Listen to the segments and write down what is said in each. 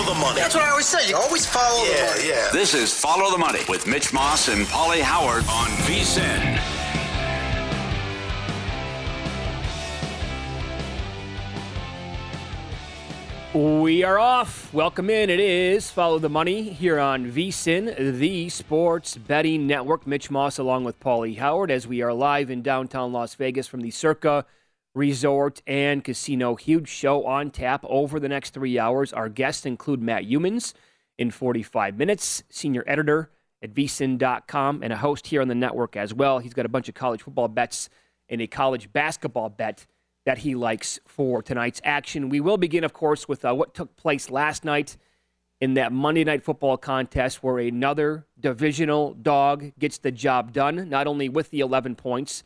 Always follow the, money. That's what I always say. You always follow the money. yeah. This is Follow the Money with Mitch Moss and Pauly Howard On VSIN. We are off. Welcome in. It is Follow the Money here on VSIN, the sports betting network. Mitch Moss along with Pauly Howard as we are live in downtown Las Vegas from the Circa Resort and Casino. Huge show on tap over the next three hours. Our guests include Matt Youmans in 45 minutes, senior editor at vsin.com, and a host here on the network as well. He's got a bunch of college football bets and a college basketball bet that he likes for tonight's action. We will begin, of course, with uh, what took place last night in that Monday Night Football contest where another divisional dog gets the job done, not only with the 11 points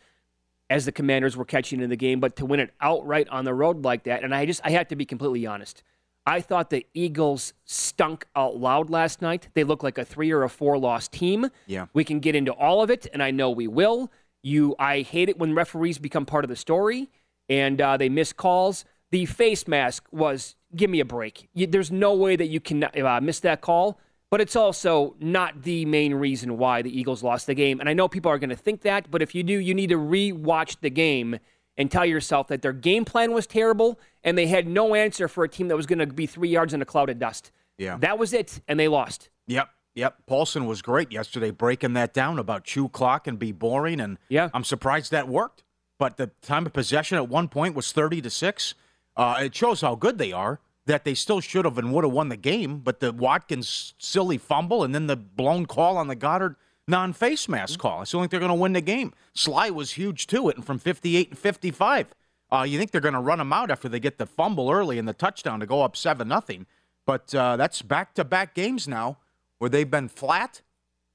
as the commanders were catching in the game, but to win it outright on the road like that. And I just, I have to be completely honest. I thought the Eagles stunk out loud last night. They look like a three or a four loss team. Yeah. We can get into all of it, and I know we will. You, I hate it when referees become part of the story and uh, they miss calls. The face mask was give me a break. You, there's no way that you can uh, miss that call, but it's also not the main reason why the Eagles lost the game. And I know people are going to think that, but if you do, you need to re-watch the game and tell yourself that their game plan was terrible and they had no answer for a team that was going to be three yards in a cloud of dust. Yeah. That was it, and they lost. Yep, yep. Paulson was great yesterday, breaking that down about chew clock and be boring, and Yeah. I'm surprised that worked. But the time of possession at one point was 30 to six. Uh, it shows how good they are. That they still should have and would have won the game, but the Watkins silly fumble and then the blown call on the Goedert non-face mask call. I still think they're going to win the game. Sly was huge too, it and from 58 and 55. Uh, you think they're going to run them out after they get the fumble early and the touchdown to go up seven nothing? But uh, that's back-to-back games now where they've been flat,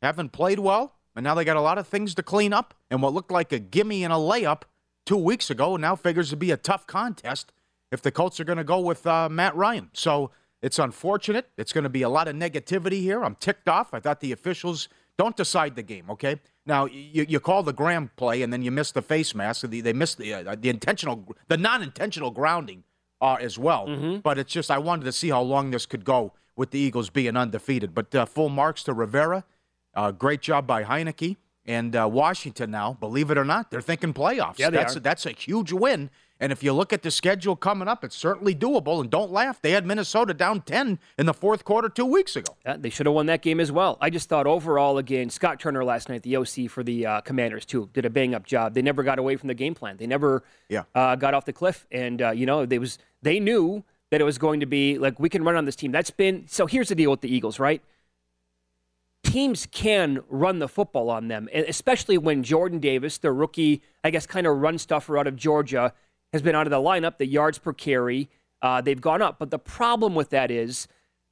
haven't played well, and now they got a lot of things to clean up. And what looked like a gimme and a layup two weeks ago now figures to be a tough contest if the Colts are going to go with uh, Matt Ryan. So it's unfortunate. It's going to be a lot of negativity here. I'm ticked off. I thought the officials don't decide the game. Okay, now you, you call the Graham play and then you miss the face mask. They, they missed the uh, the intentional, the non-intentional grounding uh, as well. But it's just I wanted to see how long this could go with the Eagles being undefeated. But uh, full marks to Rivera. Uh, great job by Heinicke and uh, Washington. Now, believe it or not, they're thinking playoffs. Yeah, they that's are. that's a huge win. And if you look at the schedule coming up, it's certainly doable. And don't laugh, they had Minnesota down ten in the fourth quarter two weeks ago. Yeah, they should have won that game as well. I just thought overall, again, Scott Turner last night, the OC for the uh, Commanders too, did a bang up job. They never got away from the game plan. They never Yeah. uh, got off the cliff, and uh, you know they was they knew that it was going to be like we can run on this team. That's been so. Here's the deal with the Eagles, right? Teams can run the football on them, especially when Jordan Davis, the rookie, I guess, kind of run stuffer out of Georgia, has been out of the lineup. The yards per carry, uh, they've gone up. But the problem with that is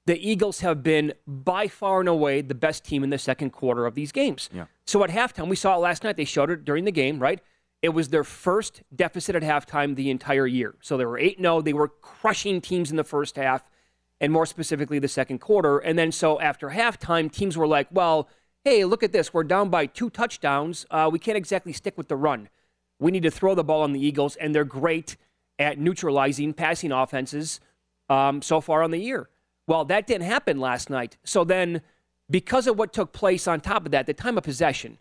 the Eagles have been by far and away the best team in the second quarter of these games. Yeah. So at halftime, we saw it last night. They showed it during the game, right? It was their first deficit at halftime the entire year. So they were 8 0. They were crushing teams in the first half, and more specifically the second quarter. And then so after halftime, teams were like, well, hey, look at this. We're down by two touchdowns. Uh, we can't exactly stick with the run. We need to throw the ball on the Eagles, and they're great at neutralizing passing offenses um, so far on the year. Well, that didn't happen last night. So then, because of what took place on top of that, the time of possession,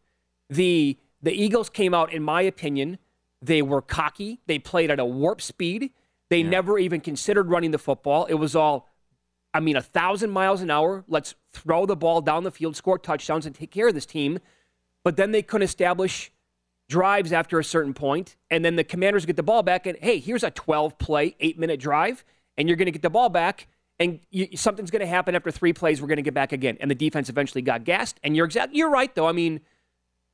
the the Eagles came out, in my opinion, they were cocky. They played at a warp speed. They yeah. never even considered running the football. It was all, I mean, a thousand miles an hour. Let's throw the ball down the field, score touchdowns, and take care of this team. But then they couldn't establish drives after a certain point, and then the commanders get the ball back, and hey, here's a 12 play, eight minute drive, and you're going to get the ball back, and you, something's going to happen after three plays. We're going to get back again, and the defense eventually got gassed. And you're exactly you're right though. I mean,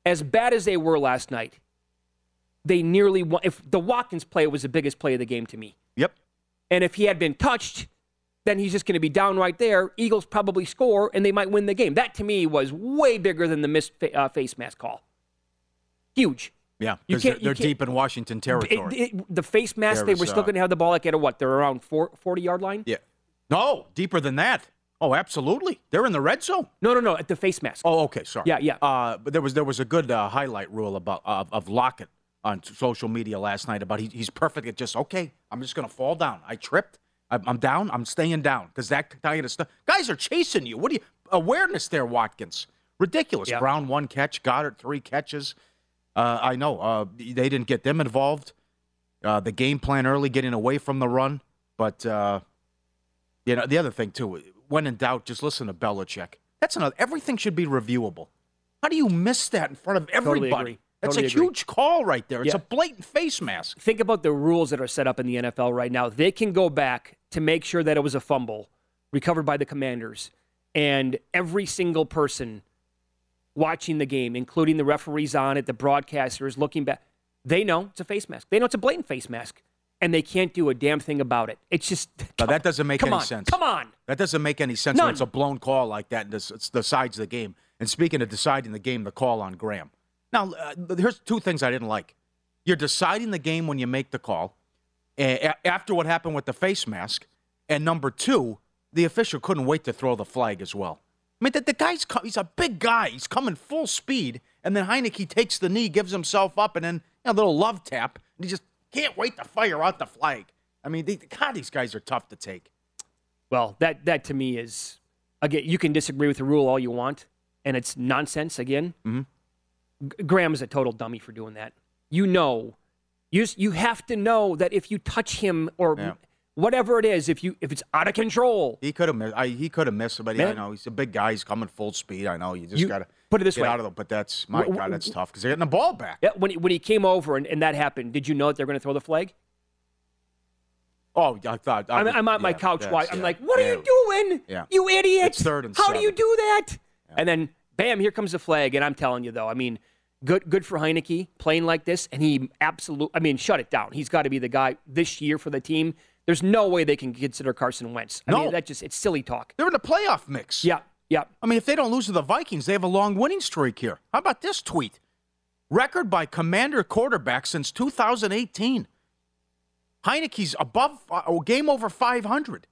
as bad as they were last night, they nearly won. If the Watkins play was the biggest play of the game to me. Yep. And if he had been touched, then he's just going to be down right there. Eagles probably score, and they might win the game. That to me was way bigger than the missed uh, face mask call. Huge. Yeah, because they're, they're deep in Washington territory. It, it, the face mask, they were still going to have the ball like at a what? They're around four, 40 yard line? Yeah. No, deeper than that. Oh, absolutely. They're in the red zone. No, no, no. At the face mask. Oh, okay. Sorry. Yeah, yeah. Uh, but there was there was a good uh, highlight rule about uh, of Lockett on social media last night about he, he's perfect at just okay. I'm just gonna fall down. I tripped. I'm, I'm down. I'm staying down because that kind of stuff. Guys are chasing you. What do you awareness there, Watkins? Ridiculous. Yeah. Brown one catch. Goedert three catches. Uh, I know uh, they didn't get them involved. Uh, the game plan early, getting away from the run, but uh, you know the other thing too when in doubt, just listen to Belichick. That's another. Everything should be reviewable. How do you miss that in front of everybody? Totally That's totally a agree. huge call right there. It's yeah. a blatant face mask. Think about the rules that are set up in the NFL right now. They can go back to make sure that it was a fumble recovered by the commanders. And every single person watching the game, including the referees on it, the broadcasters looking back, they know it's a face mask. They know it's a blatant face mask and they can't do a damn thing about it. It's just no, that doesn't make any on, sense. Come on, that doesn't make any sense None. when it's a blown call like that. And it decides the game. And speaking of deciding the game, the call on Graham. Now, uh, here's two things I didn't like. You're deciding the game when you make the call. Uh, after what happened with the face mask, and number two, the official couldn't wait to throw the flag as well. I mean, the, the guy's he's a big guy. He's coming full speed, and then Heinicke takes the knee, gives himself up, and then you know, a little love tap, and he just can't wait to fire out the flag. I mean, they, God, these guys are tough to take. Well, that that to me is again. You can disagree with the rule all you want, and it's nonsense. Again, mm-hmm. G- Graham is a total dummy for doing that. You know, you you have to know that if you touch him or yeah. Whatever it is, if you if it's out of control, he could have missed. I, he could have missed, but I know he's a big guy. He's coming full speed. I know you just you, gotta put it this get way. out of the. But that's my w- God, that's tough because they're getting the ball back. Yeah, when he, when he came over and, and that happened, did you know that they're going to throw the flag? Oh, I thought I am I'm, at yeah, my couch. Why? I'm yeah, like, what yeah, are you doing? Yeah. You idiot! It's third and How seven. do you do that? And then, bam! Here comes the flag. And I'm telling you, though, I mean, good good for Heinicke playing like this, and he absolutely. I mean, shut it down. He's got to be the guy this year for the team. There's no way they can consider Carson Wentz. I no. mean, that just it's silly talk. They're in the playoff mix. Yeah, yeah. I mean, if they don't lose to the Vikings, they have a long winning streak here. How about this tweet? Record by Commander quarterback since 2018. Heinicke's above uh, game over 500.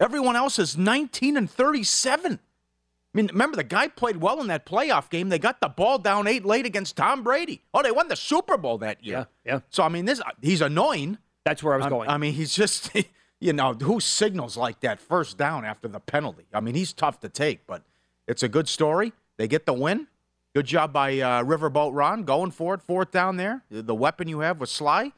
Everyone else is 19 and 37. I mean, remember the guy played well in that playoff game. They got the ball down eight late against Tom Brady. Oh, they won the Super Bowl that year. Yeah, yeah. So I mean, this he's annoying. That's where I was I, going. I mean, he's just you know who signals like that first down after the penalty. I mean, he's tough to take, but it's a good story. They get the win. Good job by uh, Riverboat Ron going for it, fourth down there. The weapon you have was Sly.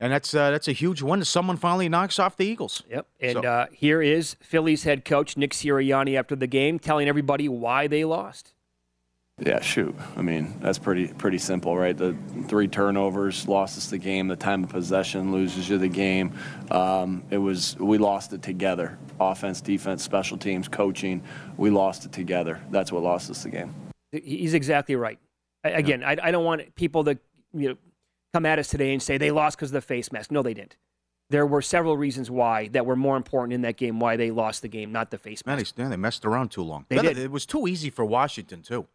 And that's uh, that's a huge win. Someone finally knocks off the Eagles. Yep. And So- uh, here is Phillies head coach Nick Sirianni after the game telling everybody why they lost. Yeah, shoot. I mean, that's pretty pretty simple, right? The three turnovers lost us the game. The time of possession loses you the game. Um, it was we lost it together. Offense, defense, special teams, coaching. We lost it together. That's what lost us the game. He's exactly right. Again, I, I don't want people to you know come at us today and say they lost because of the face mask. No, they didn't. There were several reasons why that were more important in that game. Why they lost the game, not the face mask. Man, mask. they, yeah, they messed around too long. They The did. It was too easy for Washington too.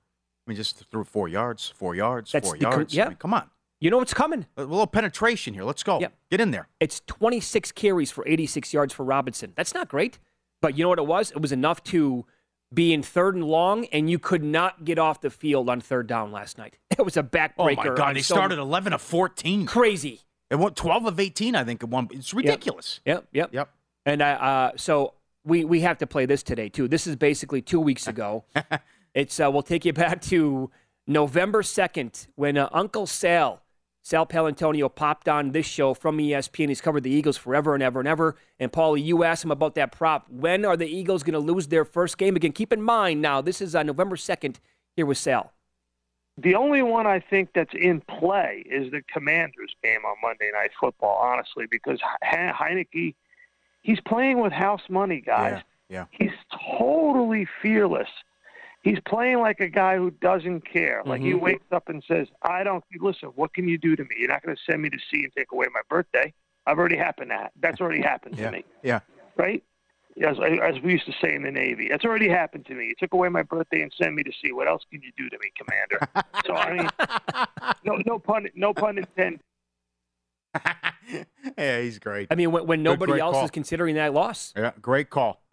I mean, just threw four yards, four yards, That's four the yards. yeah. I mean, come on, You know what's coming? a little penetration here. Let's go. Yep. Get in there. It's 26 carries for 86 yards for Robinson. That's not great, but you know what it was? It was enough to be in third and long, and you could not get off the field on third down last night. It was a backbreaker. Oh my God! They so- started 11 of 14. crazy. It went 12 of 18, I think. At one, it's ridiculous. Yep, yep. Yep. And I, uh, so we we have to play this today too. This is basically two weeks ago. It's uh, we'll take you back to November second when uh, Uncle Sal Sal Paolantonio popped on this show from ESPN. He's covered the Eagles forever and ever and ever. And Paulie, you asked him about that prop. When are the Eagles going to lose their first game again? Keep in mind now this is uh, November second. Here with Sal. The only one I think that's in play is the Commanders game on Monday Night Football, honestly, because He- Heinicke, he's playing with house money, guys. Yeah, Yeah. He's totally fearless. He's playing like a guy who doesn't care. Like he Mhm. wakes up and says, "I don't listen. What can you do to me? You're not going to send me to sea and take away my birthday. I've already happened that. That's already happened Yeah. to me, Yeah. right? As, as we used to say in the Navy, that's already happened to me. You took away my birthday and sent me to sea. What else can you do to me, Commander? so I mean, no, no pun, no pun intended. yeah, he's great. I mean, when, when nobody great else call. is considering that loss. Yeah, great call.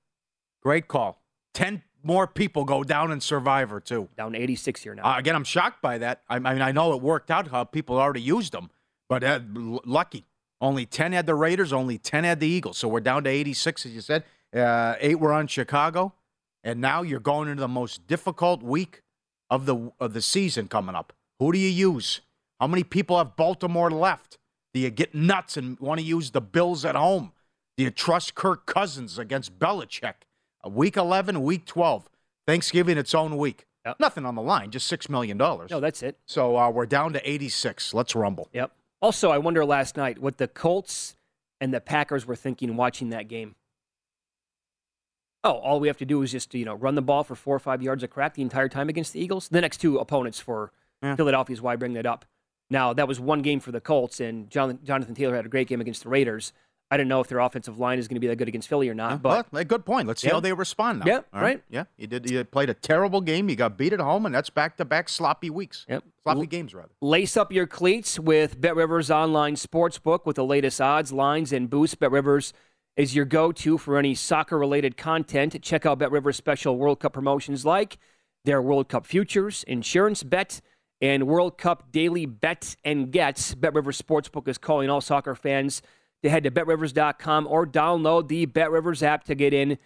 Great call. 10 more people go down in Survivor, too. Down 86 here now. Uh, again, I'm shocked by that. I, I mean, I know it worked out how people already used them, but uh, l- lucky. Only 10 had the Raiders, only 10 had the Eagles. So we're down to 86, as you said. Uh, eight were on Chicago. And now you're going into the most difficult week of the of the season coming up. Who do you use? How many people have Baltimore left? Do you get nuts and want to use the Bills at home? Do you trust Kirk Cousins against Belichick? Week 11, week 12. Thanksgiving, its own week. Yep. Nothing on the line, just $6 million. No, that's it. So uh, we're down to 86. Let's rumble. Yep. Also, I wonder last night what the Colts and the Packers were thinking watching that game. Oh, all we have to do is just you know run the ball for four or five yards a crack the entire time against the Eagles. The next two opponents for Yeah. Philadelphia is why I bring that up. Now that was one game for the Colts, and Jon- Jonathan Taylor had a great game against the Raiders. I don't know if their offensive line is going to be that good against Philly or not, uh, but Well, a good point. Let's see Yeah. how they respond now. Yeah, All right. Yeah, you did. You played a terrible game. You got beat at home, and that's back to back sloppy weeks. Yep. Sloppy games, rather. Lace up your cleats with Bet Rivers Online Sportsbook with the latest odds, lines, and boosts. Bet Rivers is your go to for any soccer related content. Check out Bet Rivers' special World Cup promotions like their World Cup futures, insurance bet, and World Cup daily bets and gets. Bet Rivers Sportsbook is calling all soccer fans to head to betrivers.com or download the BetRivers app to get in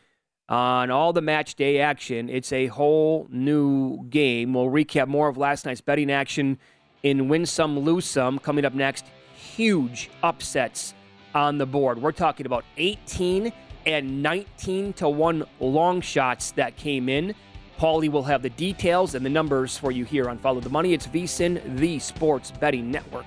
on all the match day action. It's a whole new game. We'll recap more of last night's betting action in Win Some, Lose Some coming up next. Huge upsets on the board. We're talking about 18 and 19 to 1 long shots that came in. Paulie will have the details and the numbers for you here on Follow the Money. It's VSIN, the sports betting network.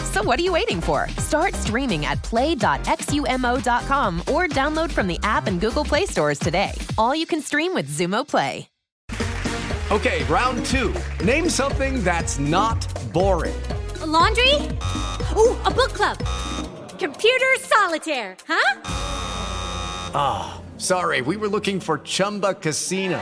So what are you waiting for? Start streaming at play.xumo.com or download from the app and Google Play stores today. All you can stream with Xumo Play. Okay, round two. Name something that's not boring. A laundry? Ooh, a book club. Computer solitaire, huh? Ah, oh, sorry, we were looking for Chumba Casino.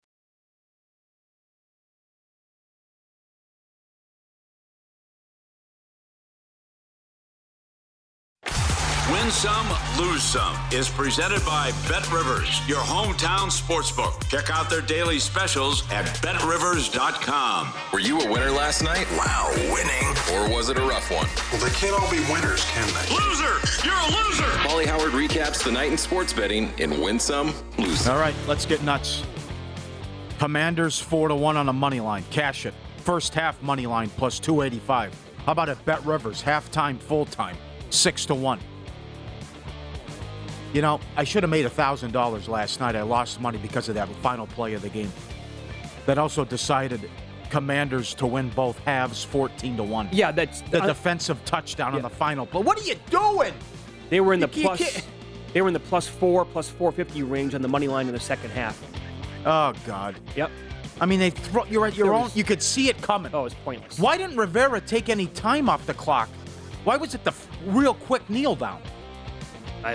Win some, lose some is presented by Bet Rivers, your hometown sportsbook. Check out their daily specials at betrivers.com. Were you a winner last night? Wow, winning. Or was it a rough one? Well, they can't all be winners, can they? Loser! You're a loser! Molly Howard recaps the night in sports betting in Win Some, Lose Some. All right, let's get nuts. Commanders 4 to 1 on a money line. Cash it. First half money line plus 285. How about at Bet Rivers? Halftime, full time, 6 to 1. You know, I should have made $1,000 last night. I lost money because of that final play of the game. That also decided Commanders to win both halves 14 to 1. Yeah, that's the uh, defensive touchdown yeah. on the final play. What are you doing? They were in the you, plus you They were in the plus 4 plus 450 range on the money line in the second half. Oh god. Yep. I mean, they throw, you're at your own. Was, you could see it coming. Oh, it's pointless. Why didn't Rivera take any time off the clock? Why was it the real quick kneel down?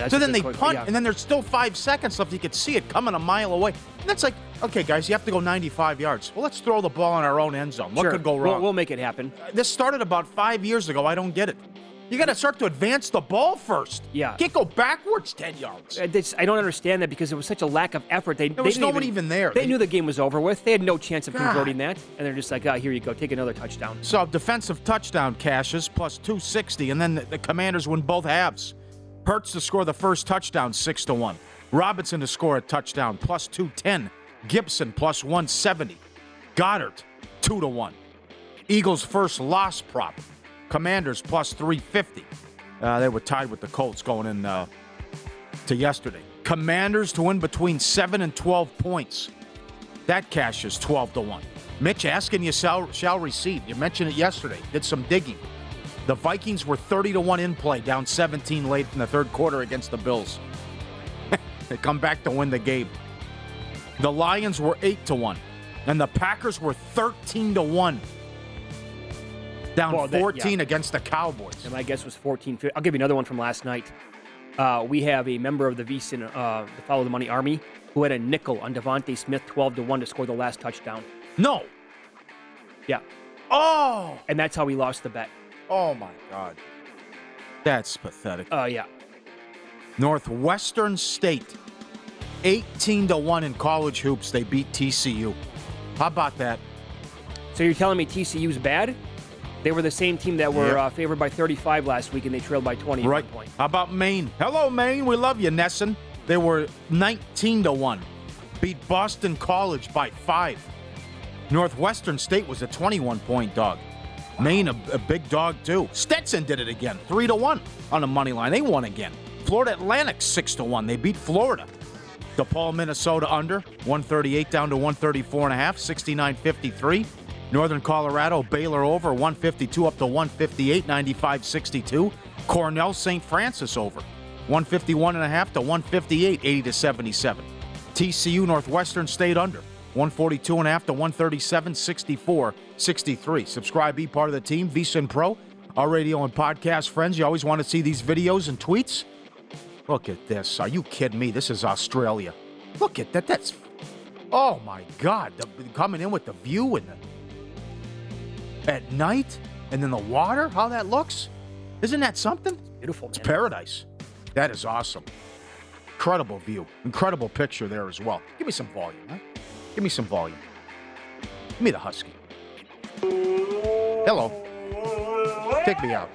So then they punt, yeah. and then there's still five seconds left. You could see it coming a mile away. And that's like, okay, guys, you have to go 95 yards. Well, let's throw the ball in our own end zone. What sure. could go wrong? We'll, we'll make it happen. Uh, this started about five years ago. I don't get it. You got to start to advance the ball first. Yeah. You can't go backwards 10 yards. Uh, I don't understand that because it was such a lack of effort. They, there was they nobody even, even, there. They, they, knew the game was over with. They had no chance of God. converting that. And they're just like, ah, oh, here you go. Take another touchdown. So defensive touchdown cashes plus 260, and then the, the Commanders win both halves. Hurts to score the first touchdown, 6 to 1. Robinson to score a touchdown, plus 210. Gibson, plus 170. Goedert, 2 to 1. Eagles' first loss prop. Commanders, plus 350. Uh, they were tied with the Colts going in uh, to yesterday. Commanders to win between 7 and 12 points. That cash is 12 to 1. Mitch asking you shall, shall receive. You mentioned it yesterday. Did some digging. The Vikings were 30 to 1 in play, down 17 late in the third quarter against the Bills. they come back to win the game. The Lions were 8 to 1, and the Packers were 13 to 1. Down well, 14 yeah. against the Cowboys. And my guess was 14. I'll give you another one from last night. Uh, we have a member of the VSIN, uh, the Follow the Money Army, who had a nickel on DeVonta Smith 12 to 1 to score the last touchdown. No. Yeah. Oh. And that's how we lost the bet. Oh my God. That's pathetic. Oh, uh, yeah. Northwestern State, 18 to 1 in college hoops. They beat TCU. How about that? So you're telling me TCU's bad? They were the same team that were yep. uh, favored by 35 last week, and they trailed by 20 right. point. How about Maine? Hello, Maine. We love you, Nesson. They were 19 to 1. Beat Boston College by five. Northwestern State was a 21 point dog. Maine, a, a, big dog too. Stetson did it again, three to one on the money line. They won again. Florida Atlantic six to one. They beat Florida. DePaul, Minnesota under 138 down to 134 and a half, 69-53. Northern Colorado, Baylor over 152 up to 158, 95-62. Cornell, St. Francis over 151 and a half to 158, 80 to 77. TCU, Northwestern State under 142 and a half to 137, 64, 63. Subscribe, be part of the team, VSIN Pro. Our radio and podcast friends, you always want to see these videos and tweets? Look at this. Are you kidding me? This is Australia. Look at that. That's. Oh my God. The, coming in with the view and the. At night, and then the water, how that looks. Isn't that something? Beautiful. Man. It's paradise. That is awesome. Incredible view. Incredible picture there as well. Give me some volume, huh? Give me some volume. Give me the husky. Hello. Take me out.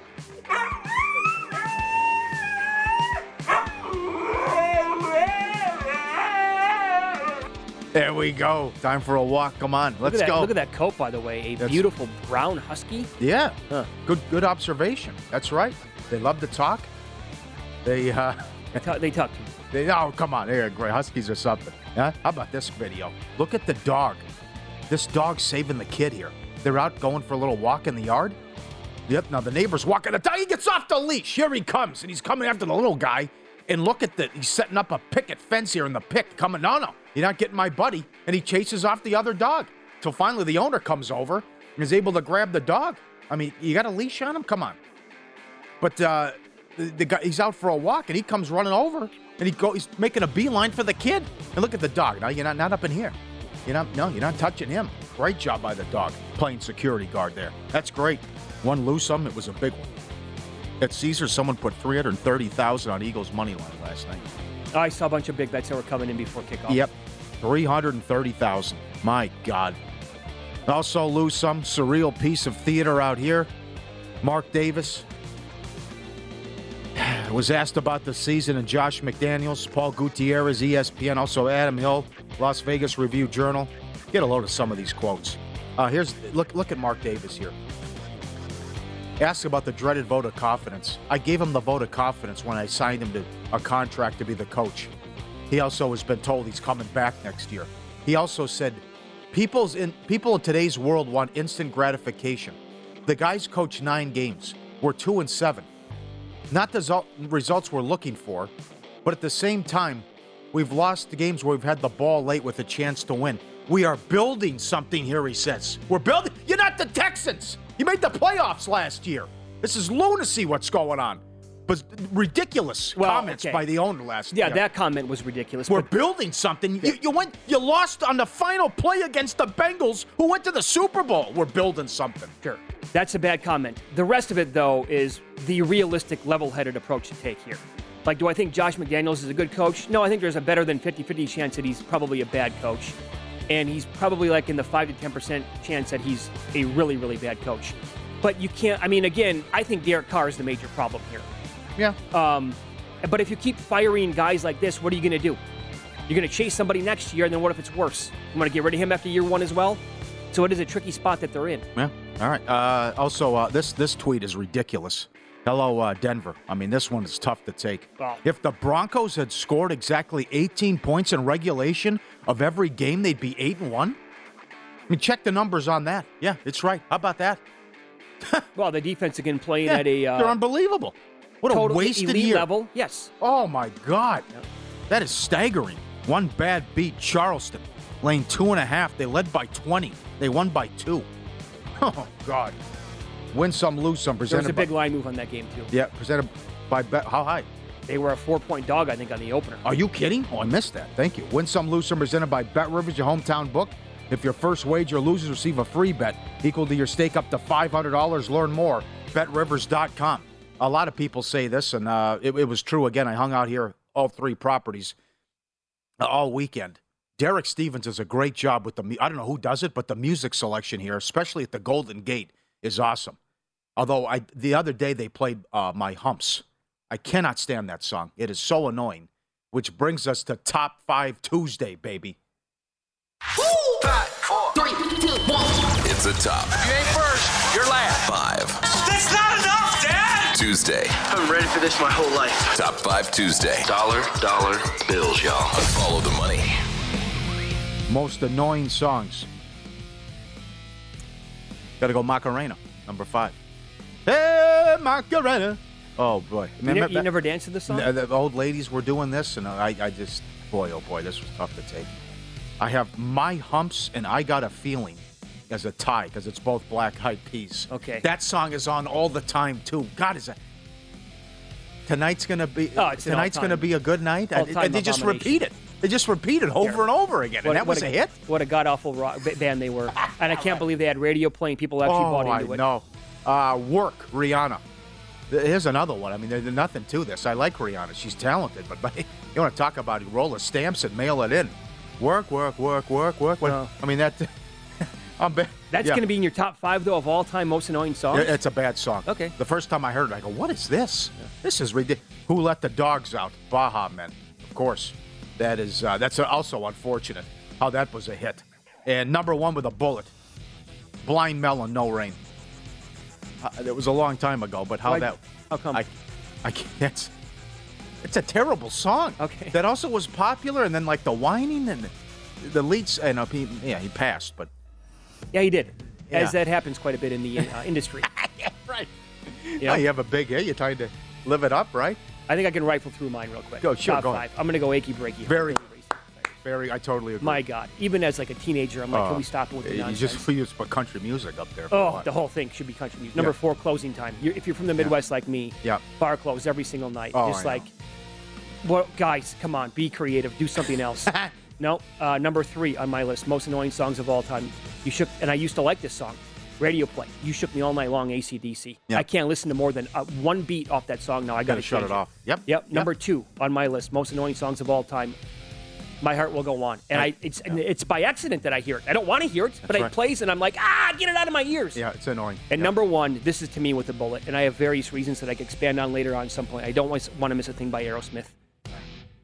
There we go. Time for a walk. Come on, let's at that, go. Look at that coat, by the way. A That's- beautiful brown husky. Yeah. Good good observation. That's right. They love to talk. They uh they talk to They oh come on, they're great. Huskies or something. How about this video? Look at the dog. This dog's saving the kid here. They're out going for a little walk in the yard. Yep, now the neighbor's walking the dog. He gets off the leash. Here he comes, and he's coming after the little guy. And look at the he's setting up a picket fence here, and the pick coming. No, no, you're not getting my buddy. And he chases off the other dog. Till finally the owner comes over and is able to grab the dog. I mean, you got a leash on him? Come on. But uh, the, the guy, he's out for a walk, and he comes running over, and he go, he's making a beeline for the kid. And look at the dog. Now you're not, not up in here. You're not, no, you're not touching him. Great job by the dog playing security guard there. That's great. One loose some, it was a big one. At Caesar, someone put three hundred thirty thousand on Eagles money line last night. Oh, I saw a bunch of big bets that were coming in before kickoff. Yep, three hundred and thirty thousand. My God. Also lose some surreal piece of theater out here. Mark Davis was asked about the season and Josh McDaniels, Paul Gutierrez, ESPN, also Adam Hill, Las Vegas Review Journal. Get a load of some of these quotes. Uh, here's look look at Mark Davis here. Asked about the dreaded vote of confidence. I gave him the vote of confidence when I signed him to a contract to be the coach. He also has been told he's coming back next year. He also said people's in people in today's world want instant gratification. The guys coached nine games. We're two and seven. Not the results we're looking for, but at the same time, we've lost the games where we've had the ball late with a chance to win. We are building something here, he says. We're building. You're not the Texans. You made the playoffs last year. This is lunacy what's going on. But ridiculous Well, comments okay. by the owner last year. Yeah, year. that comment was ridiculous. We're building something. You, you went. You lost on the final play against the Bengals, who went to the Super Bowl. We're building something. Sure. That's a bad comment. The rest of it, though, is the realistic, level headed approach to take here. Like, do I think Josh McDaniels is a good coach? No, I think there's a better than 50 50 chance that he's probably a bad coach. And he's probably like in the 5 to 10% chance that he's a really, really bad coach. But you can't, I mean, again, I think Derek Carr is the major problem here. Yeah. Um, but if you keep firing guys like this, what are you going to do? You're going to chase somebody next year, and then what if it's worse? You want to get rid of him after year one as well? So it is a tricky spot that they're in. Yeah. All right. Uh, also, uh, this this tweet is ridiculous. Hello, uh, Denver. I mean, this one is tough to take. Oh. If the Broncos had scored exactly 18 points in regulation of every game, they'd be eight and one. I mean, check the numbers on that. Yeah, it's right. How about that? Well, the defense again playing Yeah, at a uh, they're unbelievable. What a total wasted elite year. level. Yes. Oh my God, that is staggering. One bad beat, Charleston, lane two and a half. They led by 20. They won by two. Oh God, win some, lose some. Presented There was a big by, line move on that game too. yeah, presented by Bet. How high? They were a four-point dog, I think, on the opener. Are you kidding? Oh, I missed that. Thank you. Win some, lose some. Presented by Bet Rivers, your hometown book. If your first wager loses, receive a free bet equal to your stake up to $500. Learn more. BetRivers.com. A lot of people say this, and uh, it, it was true. Again, I hung out here all three properties uh, all weekend. Derek Stevens does a great job with the. mu- I don't know who does it, but the music selection here, especially at the Golden Gate, is awesome. Although I the other day they played uh, my humps. I cannot stand that song. It is so annoying. Which brings us to top five Tuesday, baby. Five, four, three, two, one. It's a top You ain't first, you're last. five. That's not enough, Dad! Tuesday. I've been ready for this my whole life. Top five Tuesday. Dollar, dollar bills, y'all. Follow the money. Most annoying songs. Got to go Macarena, number five. Hey, Macarena. Oh boy, You, ne- you never danced to this song? The, old ladies were doing this, and I, I just, boy, oh boy, this was tough to take. I have my humps, and I got a feeling as a tie because it's both Black Eyed Peas. Okay. that song is on all the time too. God, is that tonight's gonna be? Oh, tonight's gonna be a good night. And, all-time they just repeat it. They just repeated over and over again, and that was a, hit. What a god awful rock band they were, and I can't believe they had radio playing. People actually oh, bought I into it. know. Uh, work, Rihanna. Here's another one. I mean, there's nothing to this. I like Rihanna. She's talented, but, but you want to talk about roll the stamps and mail it in. Work, work, work, work, work. What- No. I mean, that. I'm ba- That's yeah. going to be in your top five, though, of all time most annoying songs. It's a bad song. Okay. The first time I heard it, I go, "What is this? This is ridiculous." Who let the dogs out? Baha Men, of course. That is uh, that's also unfortunate how that was a hit. And number one with a bullet, Blind Melon, No Rain. Uh, it was a long time ago, but how Why- that? how come? I, I can't. That's, it's a terrible song. Okay. That also was popular, and then like the whining and the, the leads. And uh, he, yeah, he passed, but Yeah, he did. Yeah. As that happens quite a bit in the uh, industry. right. You yeah, know? you have a big hit. You're trying to live it up, right? I think I can rifle through mine real quick. Go, sure, Top go five. I'm going to go achy breaky. Very, very. I totally agree. My God. Even as like a teenager, I'm like, Uh, can we stop it with the nonsense? just you just put country music up there. for Oh, the whole thing should be country music. Number Yeah. four, closing time. You're, if you're from the Midwest like me, Yeah. bar close every single night. Oh, Just I like, well, guys, come on, be creative, do something else. no, uh, number three on my list, most annoying songs of all time. You shook, and I used to like this song. Radio play. You shook me all night long. ACDC. Yeah. I can't listen to more than uh, one beat off that song now. I got to Gotta shut it off. Yep. Yep. Number two on my list, most annoying songs of all time. My heart will go on, and I it's and it's by accident that I hear it. I don't want to hear it, but it plays, and I'm like, ah, get it out of my ears. Yeah, it's annoying. And number one, this is to me with a bullet, and I have various reasons that I can expand on later on some point. I don't want to miss a thing by Aerosmith.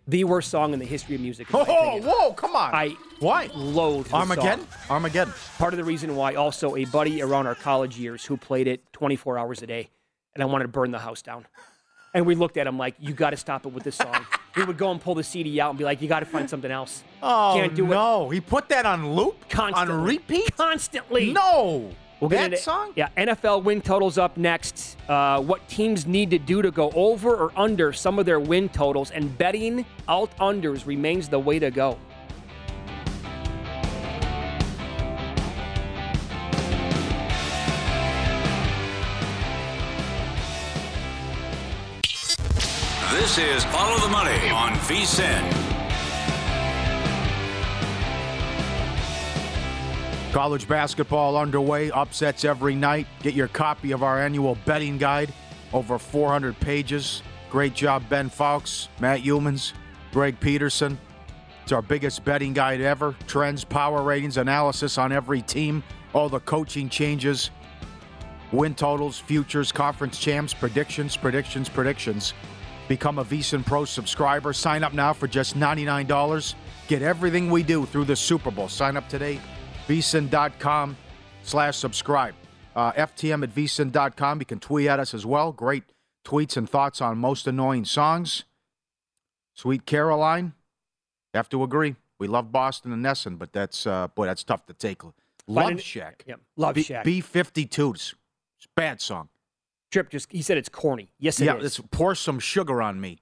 The worst song in the history of music. Oh, whoa, come on. I Why? loathe Armageddon? song. Armageddon. Part of the reason why, also, a buddy around our college years who played it 24 hours a day, and I wanted to burn the house down. And we looked at him like, you got to stop it with this song. we would go and pull the CD out and be like, you got to find something else. Oh Can't do it. no! He put that on loop, Constantly. on repeat. Constantly. No, We'll get that into- song. Yeah, NFL win totals up next. Uh, what teams need to do to go over or under some of their win totals, and betting alt unders remains the way to go. This is Follow the Money on VSIN. College basketball underway, upsets every night. Get your copy of our annual betting guide, over 400 pages. Great job, Ben Fawkes, Matt Youmans, Greg Peterson. It's our biggest betting guide ever. Trends, power ratings, analysis on every team, all the coaching changes, win totals, futures, conference champs, predictions, predictions, predictions. Become a VSiN Pro subscriber. Sign up now for just $99. Get everything we do through the Super Bowl. Sign up today, vsin.com slash subscribe. Uh, FTM at vsin.com. You can tweet at us as well. Great tweets and thoughts on most annoying songs. Sweet Caroline, have to agree. We love Boston and Nesson, but that's uh, boy, that's tough to take. Love an- Shack. Yep, Love B- Shack. B52s. It's a bad song. Trip just he said it's corny. Yes, it is. yeah, let's pour some sugar on me.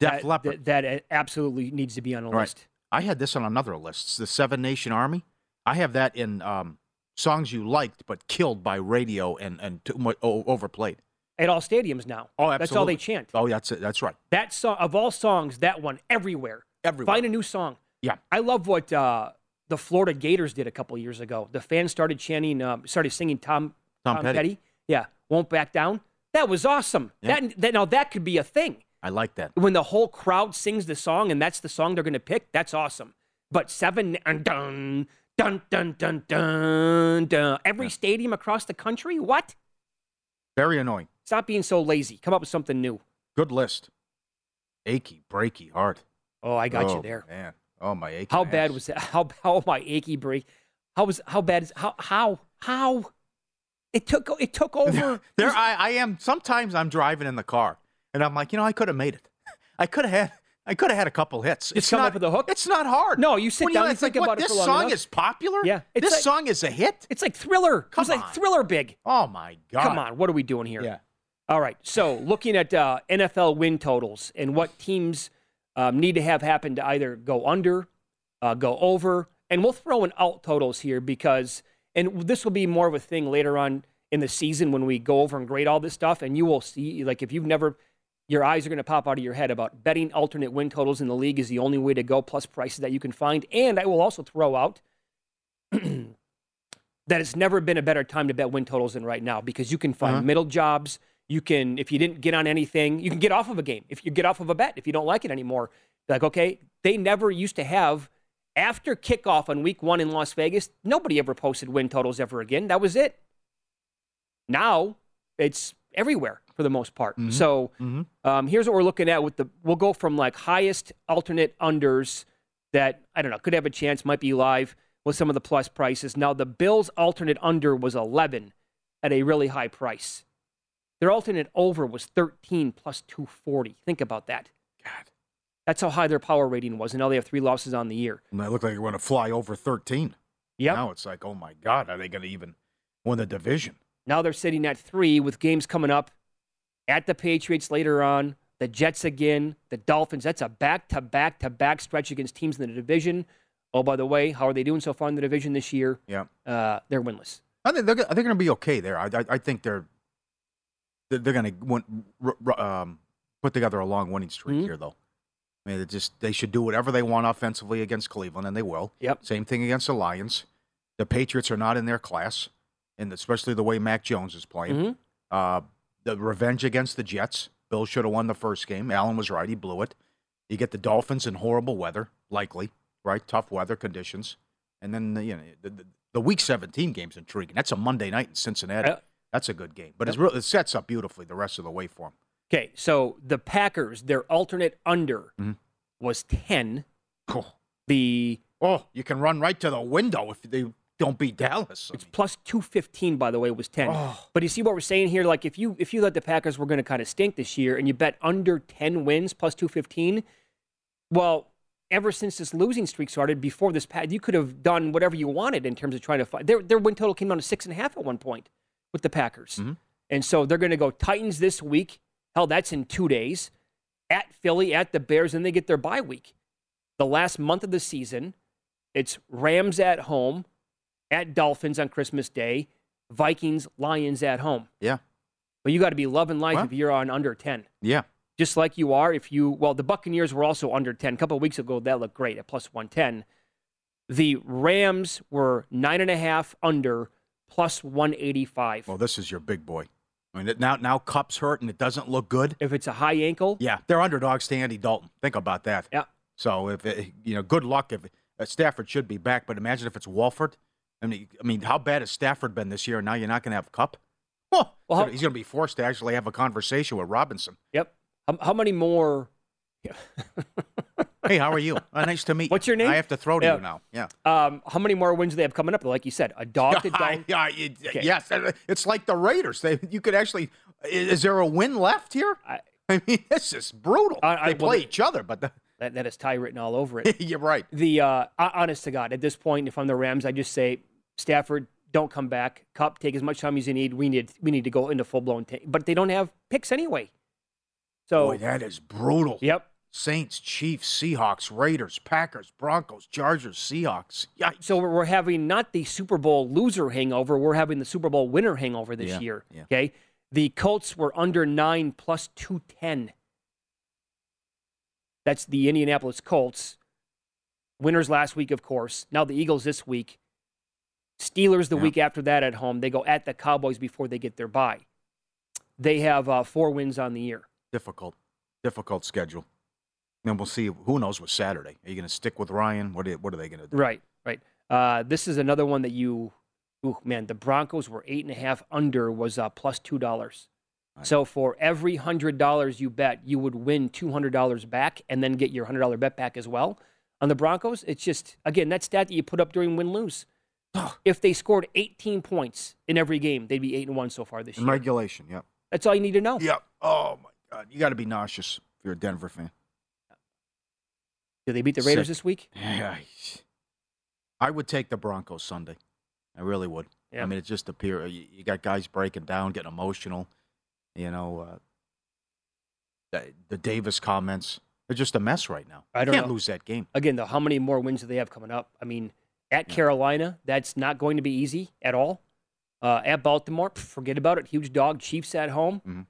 Def that, Leppard. that, that absolutely needs to be on a Right. list. I had this on another list. It's the Seven Nation Army. I have that in um, songs you liked but killed by radio and and too much, o- overplayed. At all stadiums now. Oh, absolutely. That's all they chant. Oh, that's it. That's right. That song of all songs, that one everywhere. Everywhere. Find a new song. Yeah. I love what uh, the Florida Gators did a couple years ago. The fans started chanting, um, started singing Tom Tom Petty. Yeah, won't back down. That was awesome. Yeah. That, that now that could be a thing I like that. when the whole crowd sings the song and that's the song they're going to pick. That's awesome. But seven dun dun dun dun dun dun dun. Every stadium across the country. What? Very annoying. Stop being so lazy. Come up with something new. Good list. Achy, breaky heart. Oh, I got oh, you there. Man. Oh, my achy. How bad was that? How how my achy break? How was how bad is how how how? It took it took over. There, I, I am. Sometimes I'm driving in the car, and I'm like, you know, I could have made it. I could have had. I could have had a couple hits. It's not, up with a hook? It's not hard. No, you sit When down and it's think like, about what, it for This long song enough. is popular. Yeah, this like- song is a hit. It's like Thriller. it was Come like on. Thriller big. Oh my god! Come on, what are we doing here? Yeah. All right. So looking at uh, NFL win totals and what teams um, need to have happen to either go under, uh, go over, and we'll throw in out totals here because, and this will be more of a thing later on in the season when we go over and grade all this stuff, and you will see, like, if you've never, your eyes are going to pop out of your head about betting alternate win totals in the league is the only way to go, plus prices that you can find. And I will also throw out that it's never been a better time to bet win totals than right now because you can find Uh-huh. middle jobs, You can, if you didn't get on anything, you can get off of a game. If you get off of a bet, if you don't like it anymore, like, okay, they never used to have, after kickoff on week one in Las Vegas, nobody ever posted win totals ever again. That was it. Now it's everywhere for the most part. Mm-hmm. So um, here's what we're looking at with the, we'll go from like highest alternate unders that, I don't know, could have a chance, might be live with some of the plus prices. Now the Bills alternate under was 11 at a really high price. Their alternate over was 13 plus 240. Think about that. God. That's how high their power rating was. And now they have three losses on the year. And they look like they're going to fly over 13. Yeah. Now it's like, oh my God, are they going to even win the division? Now they're sitting at three with games coming up at the Patriots later on, the Jets again, the Dolphins. That's a back to back to back stretch against teams in the division. Oh, by the way, how are they doing so far in the division this year? Yeah. Uh, they're winless. I think they're, they're going to be okay there. I, I, I think they're they're, they're going to um, put together a long winning streak Mm-hmm. here, though. I mean, just they should do whatever they want offensively against Cleveland, and they will. Yep. Same thing against the Lions. The Patriots are not in their class, and especially the way Mac Jones is playing. Mhm. Uh, the revenge against the Jets. Bill should have won the first game. Allen was right; he blew it. You get the Dolphins in horrible weather, likely right, tough weather conditions, and then the, you know the, the, the Week 17 game's intriguing. That's a Monday night in Cincinnati. That's a good game, but it's real, it sets up beautifully the rest of the way for him. Okay, so the Packers, their alternate under Mhm. was 10. Cool. The Oh, you can run right to the window if they don't beat Dallas. It's plus 215 by the way it was 10. Oh. But you see what we're saying here like if you if you thought the Packers were going to kind of stink this year and you bet under 10 wins plus 215, well, ever since this losing streak started before this pad, you could have done whatever you wanted in terms of trying to find their their win total came down to six and a half at one point with the Packers. Mm-hmm. And so they're going to go Titans this week. Hell, that's in two days. At Philly, at the Bears, and they get their bye week. The last month of the season, it's Rams at home, at Dolphins on Christmas Day, Vikings, Lions at home. Yeah, But you got to be loving life Well- if you're on under 10. yeah. Just like you are if you, well, the Buccaneers were also under 10. A couple of weeks ago, that looked great at plus 110. The Rams were nine and a half under plus 185. Well, this is your big boy. I mean, now now Kupp's hurt and it doesn't look good. If it's a high ankle, Yeah, they're underdogs to Andy Dalton. Think about that. Yeah. So if it, you know, good luck if uh, Stafford should be back, but imagine if it's Wolford. I mean, I mean, how bad has Stafford been this year? And now you're not going to have a Kupp. Well, he's going to be forced to actually have a conversation with Robinson. Yep. How, how many more? Hey, how are you? Uh, nice to meet you. What's your name? I have to throw to Yeah. you now. Yeah. Um, how many more wins do they have coming up? Like you said, a dog to dog. yeah, it- Okay. yes. It's like the Raiders. They, you could actually. Is, is there a win left here? I- I mean, this is brutal. I- I- they play the- each other, but the, That, that is tie written all over it. you're right. the uh, honest to God, at this point, if I'm the Rams, I just say Stafford, don't come back. Kupp, take as much time as you need. We need we need to go into full blown. T- but they don't have picks anyway. So Boy, that is brutal. yep. Saints, Chiefs, Seahawks, Raiders, Packers, Broncos, Chargers, Seahawks. Yeah. So we're having not the Super Bowl loser hangover. We're having the Super Bowl winner hangover this Yeah, year. yeah. Okay. The Colts were under nine plus two ten. That's the Indianapolis Colts. Winners last week, of course. Now the Eagles this week. Steelers the Yeah. week after that at home. They go at the Cowboys before they get their bye. They have uh, four wins on the year. Difficult, difficult schedule. And we'll see. Who knows what Saturday? Are you going to stick with Ryan? What are, what are they going to do? Right, right. Uh, this is another one that you, ooh, man, the Broncos were eight and a half under was uh, plus two dollars. So for every hundred dollars you bet, you would win two hundred dollars back, and then get your hundred dollar bet back as well. On the Broncos, it's just again that stat that you put up during win lose. if they scored eighteen points in every game, they'd be eight and one so far this In year. regulation, yep. That's all you need to know. Yep. Oh, my God. You got to be nauseous if you're a Denver fan. Do they beat the Raiders Sick. this week? Yeah. I would take the Broncos Sunday. I really would. Yeah. I mean, it just appear you, you got guys breaking down, getting emotional. You know, uh, the, the Davis comments. They're just a mess right now. I don't Can't know. lose that game. Again, though, how many more wins do they have coming up? I mean, at Carolina, that's not going to be easy at all. Uh, at Baltimore, forget about it. Huge dog. Chiefs at home. Mhm.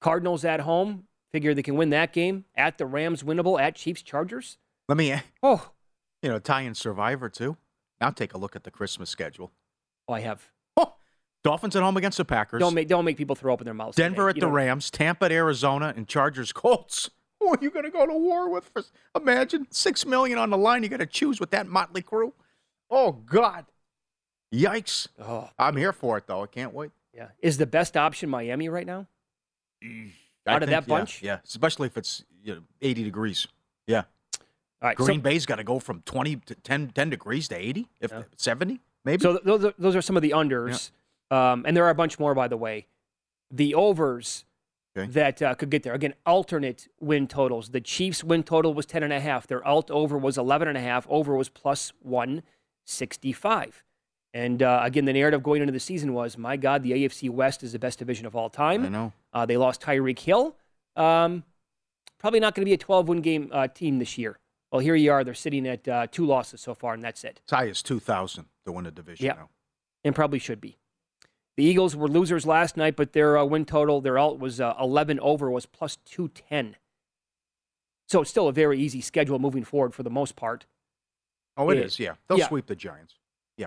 Cardinals at home. Figure they can win that game. At the Rams, winnable. At Chiefs, Chargers. Let me, Oh, you know, tie in Survivor too. Now take a look at the Christmas schedule. oh I have. Oh, Dolphins at home against the Packers. Don't make don't make people throw up in their mouths. Denver today. at You the know, Rams, Tampa at Arizona, and Chargers Colts. Who are you going to go to war with? For, imagine six million on the line. You got to choose with that motley crew. Oh God, yikes! Oh, I'm here for it though. I can't wait. yeah. Is the best option Miami right now? Out of that yeah, bunch? yeah, especially if it's you know, 80 degrees. Yeah, All right. Green so, Bay's got to go from 20 to 10, 10 degrees to 80, if 70, maybe. so th- those are, those are some of the unders, um, and there are a bunch more by the way. The overs Okay. that uh, could get there again. Alternate win totals. The Chiefs' win total was ten and a half. Their alt over was eleven and a half. Over was plus one sixty five. And uh, again, the narrative going into the season was, my God, the AFC West is the best division of all time. I know. Uh, they lost Tyreek Hill. Um, probably not going to be a 12 win game uh, team this year. Well, here you are. They're sitting at uh, two losses so far, and that's it. It's high as 2,000 to win a division Yeah. now. And probably should be. The Eagles were losers last night, but their uh, win total, their alt was uh, 11 over, was plus 210. So it's still a very easy schedule moving forward for the most part. Oh, it is. Yeah. they'll Yeah. sweep the Giants. Yeah,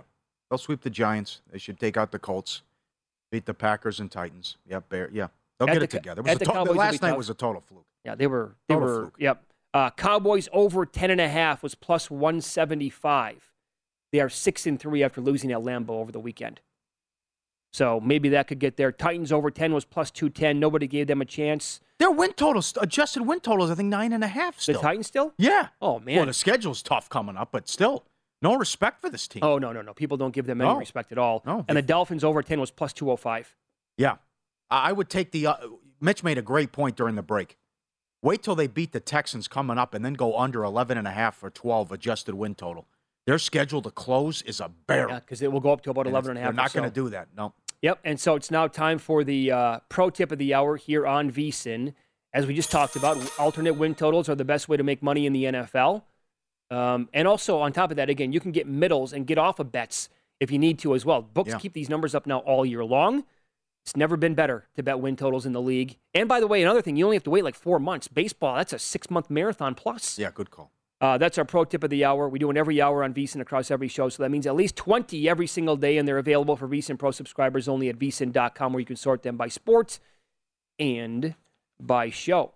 they'll sweep the Giants. They should take out the Colts, beat the Packers and Titans. Yeah, Bear. Yeah, they'll At get the it Co- together. It was at a the to- Cowboys will be last night tough. was a total fluke. Yeah, they were. They Total were. fluke. Yep. Uh, Cowboys over 10 and a half was plus 175. They are six and three after losing at Lambeau over the weekend. So maybe that could get there. Titans over 10 was plus 210. Nobody gave them a chance. Their win totals, adjusted win totals, I think nine and a half. Still. The Titans still? Yeah. Oh man. Well, the schedule's tough coming up, but still, no respect for this team. oh no no no. People don't give them any No. respect at all. No, And the Dolphins over 10 was plus 205. Yeah. I would take the. Uh, Mitch made a great point during the break. Wait till they beat the Texans coming up and then go under 11 and a half or 12 adjusted win total. Their schedule to close is a barrel. Yeah, because it will go up to about And 11 and a half. They're not going to do that. No. Yep. And so it's now time for the uh, pro tip of the hour here on VSIN. As we just talked about, alternate win totals are the best way to make money in the NFL. Um, and also, on top of that, again, you can get middles and get off of bets if you need to as well. Books Yeah. keep these numbers up now all year long. It's never been better to bet win totals in the league. And by the way, another thing, you only have to wait like four months. Baseball, that's a six month marathon plus. Yeah, good call. Uh, that's our pro tip of the hour. We do it every hour on VSIN across every show. So that means at least 20 every single day, and they're available for VSIN Pro subscribers only at VSIN.com, where you can sort them by sports and by show.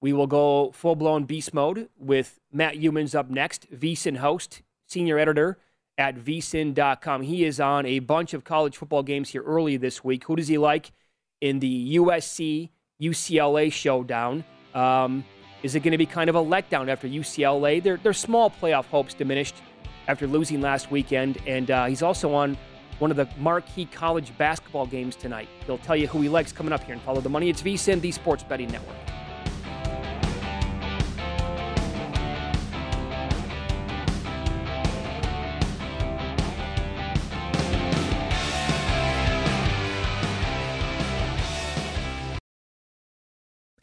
We will go full blown beast mode with Matt Youmans up next, VSIN host, senior editor at VSIN.com. He is on a bunch of college football games here early this week. Who does he like in the USC UCLA showdown? Um, is it going to be kind of a letdown after UCLA? Their, their small playoff hopes diminished after losing last weekend. And uh, he's also on one of the marquee college basketball games tonight. He'll tell you who he likes coming up here and follow the money. It's VSIN, the Sports Betting Network.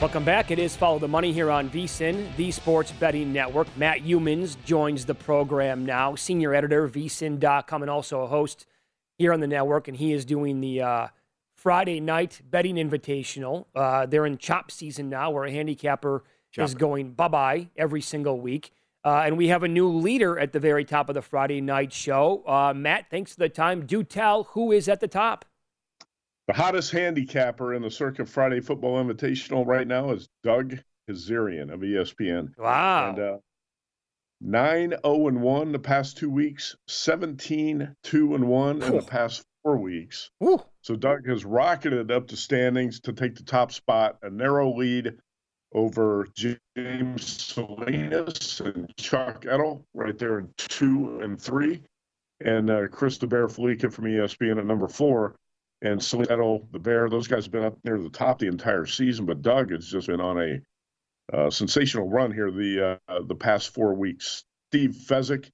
Welcome back. It is Follow the Money here on VSIN, the Sports Betting Network. Matt Youmans joins the program now, senior editor, vsin.com, and also a host here on the network. And he is doing the uh, Friday night betting invitational. Uh, they're in chop season now, where a handicapper is going bye bye every single week. Uh, and we have a new leader at the very top of the Friday night show. Uh, Matt, thanks for the time. Do tell who is at the top. The hottest handicapper in the Circa Friday Football Invitational right now is Doug Kezirian of ESPN. Wow. And uh, 9 0 and 1 the past two weeks, 17 2 and 1 in the past four weeks. So Doug has rocketed up the standings to take the top spot, a narrow lead over James Salinas and Chuck Edel right there in two and three, and uh, Chris Fallica from ESPN at number four. And Edel, the Bear, those guys have been up near the top the entire season, but Doug has just been on a uh, sensational run here the uh, the past four weeks. Steve Fezzik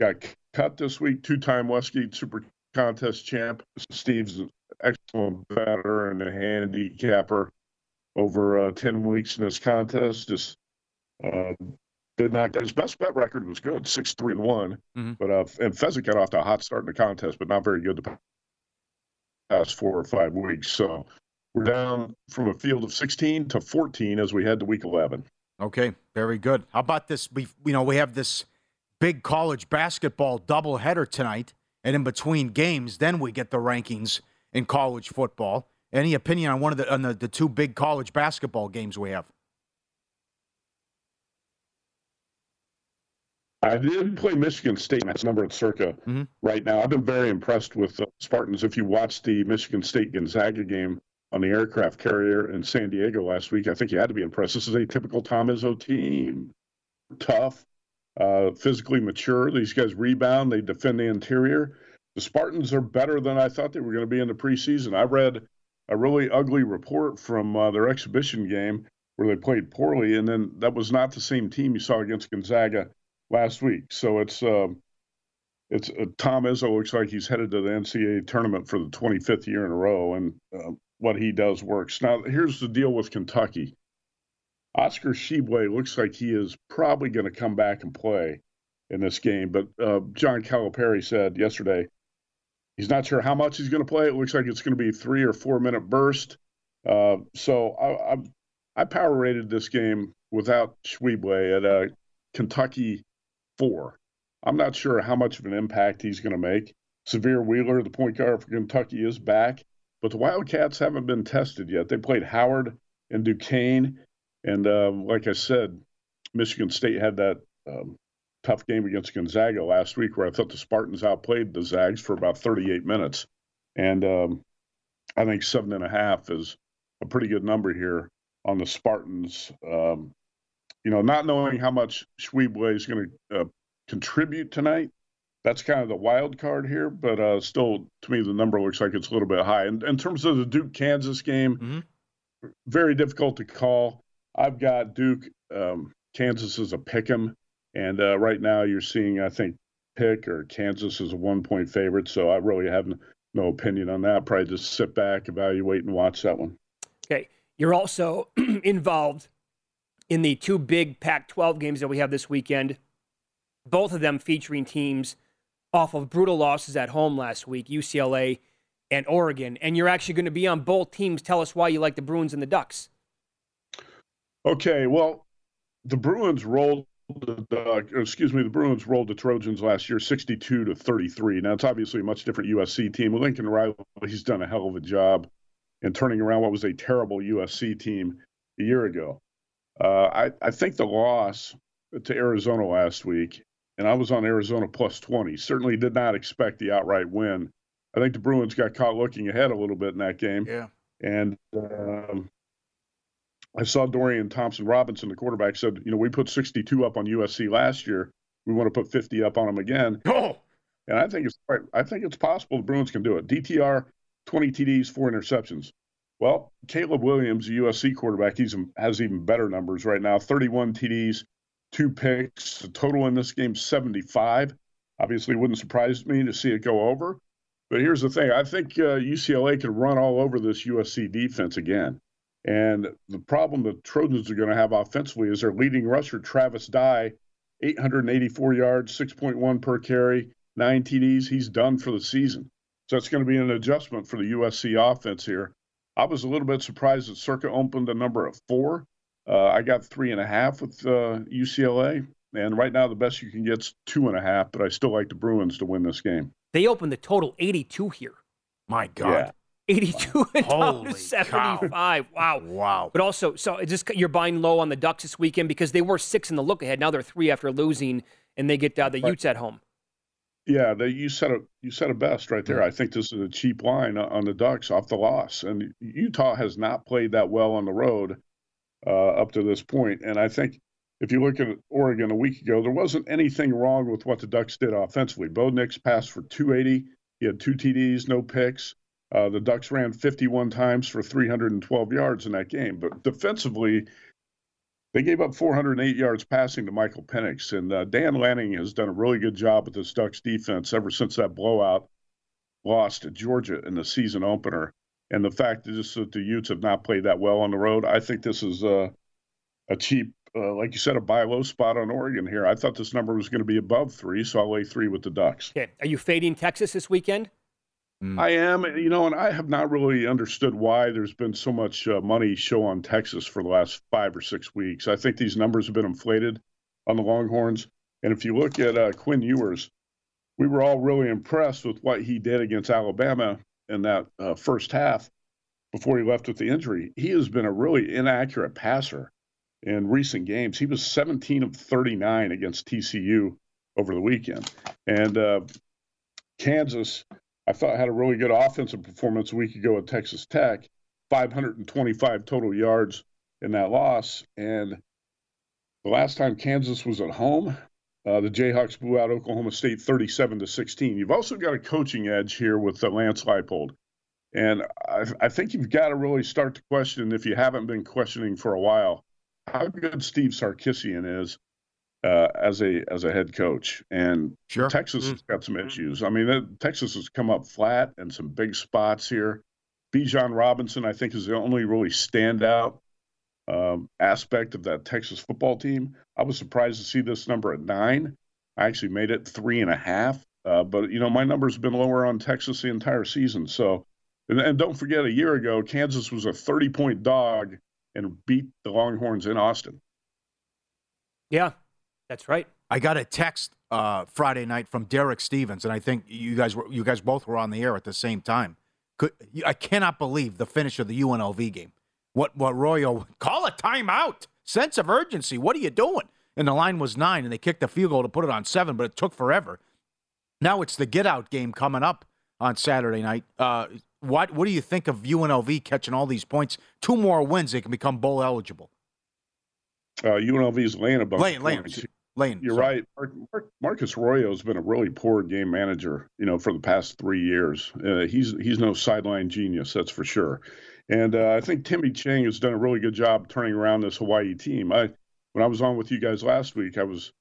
got cut this week, two-time Westgate Super Contest champ. Steve's an excellent batter and a handicapper over uh, 10 weeks in this contest. Just uh, did not get his best bet record was good, six three and one. Mhm. But uh, and Fezzik got off to a hot start in the contest, but not very good the past four or five weeks. So we're down from a field of 16 to 14 as we head to week 11. Okay, very good. How about this? We you know we have this big college basketball doubleheader tonight, and in between games, then we get the rankings in college football. Any opinion on one of the on the, the two big college basketball games we have? I did play Michigan State. That's number at Circa right now. I've been very impressed with the Spartans. If you watched the Michigan State Gonzaga game on the aircraft carrier in San Diego last week, I think you had to be impressed. This is a typical Tom Izzo team. Tough, uh, physically mature. These guys rebound. They defend the interior. The Spartans are better than I thought they were going to be in the preseason. I read a really ugly report from uh, their exhibition game where they played poorly, and then that was not the same team you saw against Gonzaga last week. So it's um, it's uh, Tom Izzo looks like he's headed to the NCAA tournament for the 25th year in a row, and uh, what he does works. Now here's the deal with Kentucky. Oscar Tshiebwe looks like he is probably going to come back and play in this game, but uh, John Calipari said yesterday he's not sure how much he's going to play. It looks like it's going to be three or four minute burst. Uh, so I, I I power rated this game without Tshiebwe at uh, Kentucky four. I'm not sure how much of an impact he's going to make. Sahvir Wheeler, the point guard for Kentucky, is back, but the Wildcats haven't been tested yet. They played Howard and Duquesne, and um, like I said, Michigan State had that um, tough game against Gonzaga last week, where I thought the Spartans outplayed the Zags for about 38 minutes, and um, I think seven and a half is a pretty good number here on the Spartans. Um, you know, not knowing how much Tshiebwe is going to uh, contribute tonight, that's kind of the wild card here. But uh, still, to me, the number looks like it's a little bit high. And in terms of the Duke Kansas game, very difficult to call. I've got Duke. Um, Kansas is a pick 'em, and uh, right now you're seeing, I think, pick or Kansas is a one point favorite. So I really have no opinion on that. Probably just sit back, evaluate, and watch that one. Okay. You're also involved in the two big Pac 12 games that we have this weekend, both of them featuring teams off of brutal losses at home last week UCLA and Oregon. And you're actually going to be on both teams. Tell us why you like the Bruins and the Ducks. Okay, well, the Bruins rolled the or excuse me, the Bruins rolled the Trojans last year, 62 to 33. Now it's obviously a much different USC team. Lincoln Riley, he's done a hell of a job in turning around what was a terrible USC team a year ago. Uh, I, I think the loss to Arizona last week, and I was on Arizona plus 20, certainly did not expect the outright win. I think the Bruins got caught looking ahead a little bit in that game. Yeah. And um, I saw Dorian Thompson Robinson, the quarterback, said, you know, we put 62 up on USC last year. We want to put 50 up on them again. Oh. And I think it's I think it's possible the Bruins can do it. DTR, 20 TDs, four interceptions. Well, Caleb Williams, the USC quarterback, he's has even better numbers right now. 31 TDs, two picks. The total in this game 75. Obviously, wouldn't surprise me to see it go over. But here's the thing: I think uh, UCLA could run all over this USC defense again. And the problem the Trojans are going to have offensively is their leading rusher, Travis Dye, 884 yards, 6.1 per carry, nine TDs. He's done for the season. So it's going to be an adjustment for the USC offense here. I was a little bit surprised that Circa opened a number of four. Uh, I got three and a half with uh, UCLA. And right now, the best you can get is two and a half, but I still like the Bruins to win this game. They opened the total 82 here. My God. Yeah. 82 and down to 75. Wow. Wow. But also, so it's just you're buying low on the Ducks this weekend because they were six in the look ahead. Now they're three after losing, and they get uh, the Utes at home. Yeah, they, you said it. You said it best right there. I think this is a cheap line on the Ducks off the loss, and Utah has not played that well on the road uh, up to this point. And I think if you look at Oregon a week ago, there wasn't anything wrong with what the Ducks did offensively. Bo Nix passed for 280. He had two TDs, no picks. Uh, the Ducks ran 51 times for 312 yards in that game. But defensively, they gave up 408 yards passing to Michael Penix. And uh, Dan Lanning has done a really good job with this Ducks defense ever since that blowout loss to Georgia in the season opener. And the fact is that the Utes have not played that well on the road, I think this is uh, a cheap, uh, like you said, a buy low spot on Oregon here. I thought this number was going to be above three, so I'll lay three with the Ducks. Okay. Are you fading Texas this weekend? I am, you know, and I have not really understood why there's been so much uh, money show on Texas for the last five or six weeks. I think these numbers have been inflated on the Longhorns. And if you look at uh, Quinn Ewers, we were all really impressed with what he did against Alabama in that uh, first half before he left with the injury. He has been a really inaccurate passer in recent games. He was 17 of 39 against TCU over the weekend. And uh, Kansas, I thought had a really good offensive performance a week ago at Texas Tech, 525 total yards in that loss. And the last time Kansas was at home, uh, the Jayhawks blew out Oklahoma State 37 to 16. You've also got a coaching edge here with uh, Lance Leipold. And I, I think you've got to really start to question, if you haven't been questioning for a while, how good Steve Sarkisian is uh, as a as a head coach. And sure. Texas has got some issues. I mean, that, Texas has come up flat in some big spots here. Bijan Robinson, I think, is the only really standout um, aspect of that Texas football team. I was surprised to see this number at nine. I actually made it three and a half. Uh, but you know, my numbers have been lower on Texas the entire season. So, and, and don't forget, a year ago, Kansas was a 30 point dog and beat the Longhorns in Austin. Yeah, that's right. I got a text uh, Friday night from Derek Stevens, and I think you guys were you guys both were on the air at the same time. Could, I cannot believe the finish of the UNLV game. What what Royo call a timeout? Sense of urgency. What are you doing? And the line was nine, and they kicked the field goal to put it on seven, but it took forever. Now it's the get out game coming up on Saturday night. Uh, what what do you think of UNLV catching all these points? Two more wins, they can become bowl eligible. Uh, UNLV's laying a bunch Lane, of Lane, You're sorry. right. Mark, Mark, Marcus Arroyo has been a really poor game manager, you know, for the past three years. Uh, he's he's no sideline genius, that's for sure. And uh, I think Timmy Chang has done a really good job turning around this Hawaii team. I when I was on with you guys last week, I was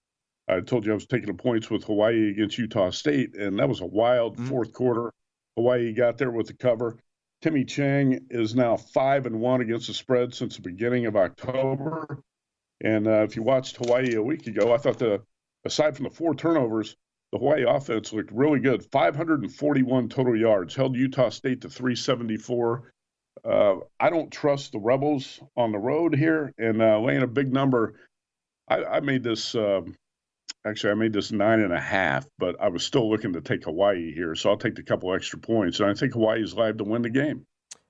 I told you I was taking the points with Hawaii against Utah State, and that was a wild fourth quarter. Hawaii got there with the cover. Timmy Chang is now five and one against the spread since the beginning of October. And uh, if you watched Hawaii a week ago, I thought the aside from the four turnovers, the Hawaii offense looked really good. 541 total yards, held Utah State to 374. Uh, I don't trust the Rebels on the road here, and uh, laying a big number. I, I made this. Um, actually, I made this nine and a half, but I was still looking to take Hawaii here, so I'll take the couple extra points, and I think Hawaii is live to win the game.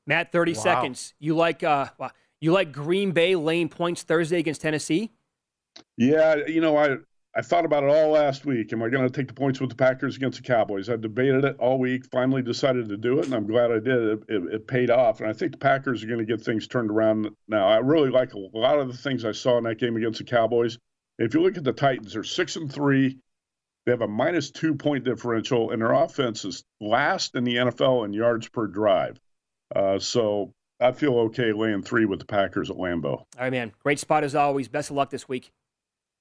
Matt, 30 Wow. seconds. You like uh, wow. You like Green Bay laying points Thursday against Tennessee? Yeah, you know, I I thought about it all last week. Am I going to take the points with the Packers against the Cowboys? I debated it all week. Finally, decided to do it, and I'm glad I did. It, it, it paid off, and I think the Packers are going to get things turned around now. I really like a lot of the things I saw in that game against the Cowboys. If you look at the Titans, they're six and three. They have a minus two point differential, and their offense is last in the NFL in yards per drive. Uh, so I feel okay laying three with the Packers at Lambeau. All right, man. Great spot as always. Best of luck this week.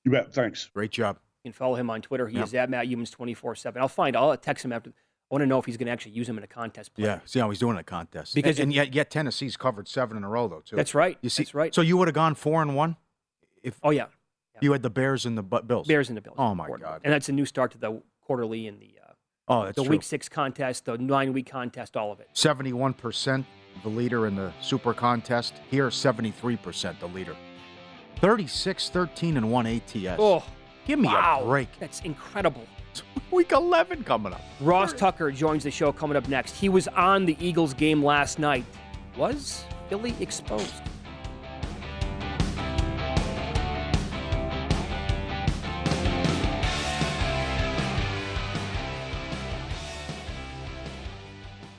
You bet. Thanks. Great job. You can follow him on Twitter. He Yep. is at Matt Youmans 24 7. I'll find, I'll text him after. I want to know if he's going to actually use him in a contest. Play. Yeah, see how he's doing in a contest. Because and, and yet, yet Tennessee's covered seven in a row though too. That's right. You see, That's right. So you would have gone four and one if. Oh yeah. You had the Bears and the Bu- Bills. Bears and the Bills. Oh my Quarter. God. And that's a new start to the quarterly and the uh, Oh, that's the true. week six contest, the nine week contest, all of it. Seventy-one percent the leader in the Super Contest. Here, seventy-three percent the leader. 36, 13, and one ATS. Oh, give me wow. a break. That's incredible. Week eleven coming up. Ross Tucker joins the show coming up next. He was on the Eagles game last night. Was Philly exposed?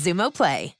Xumo Play.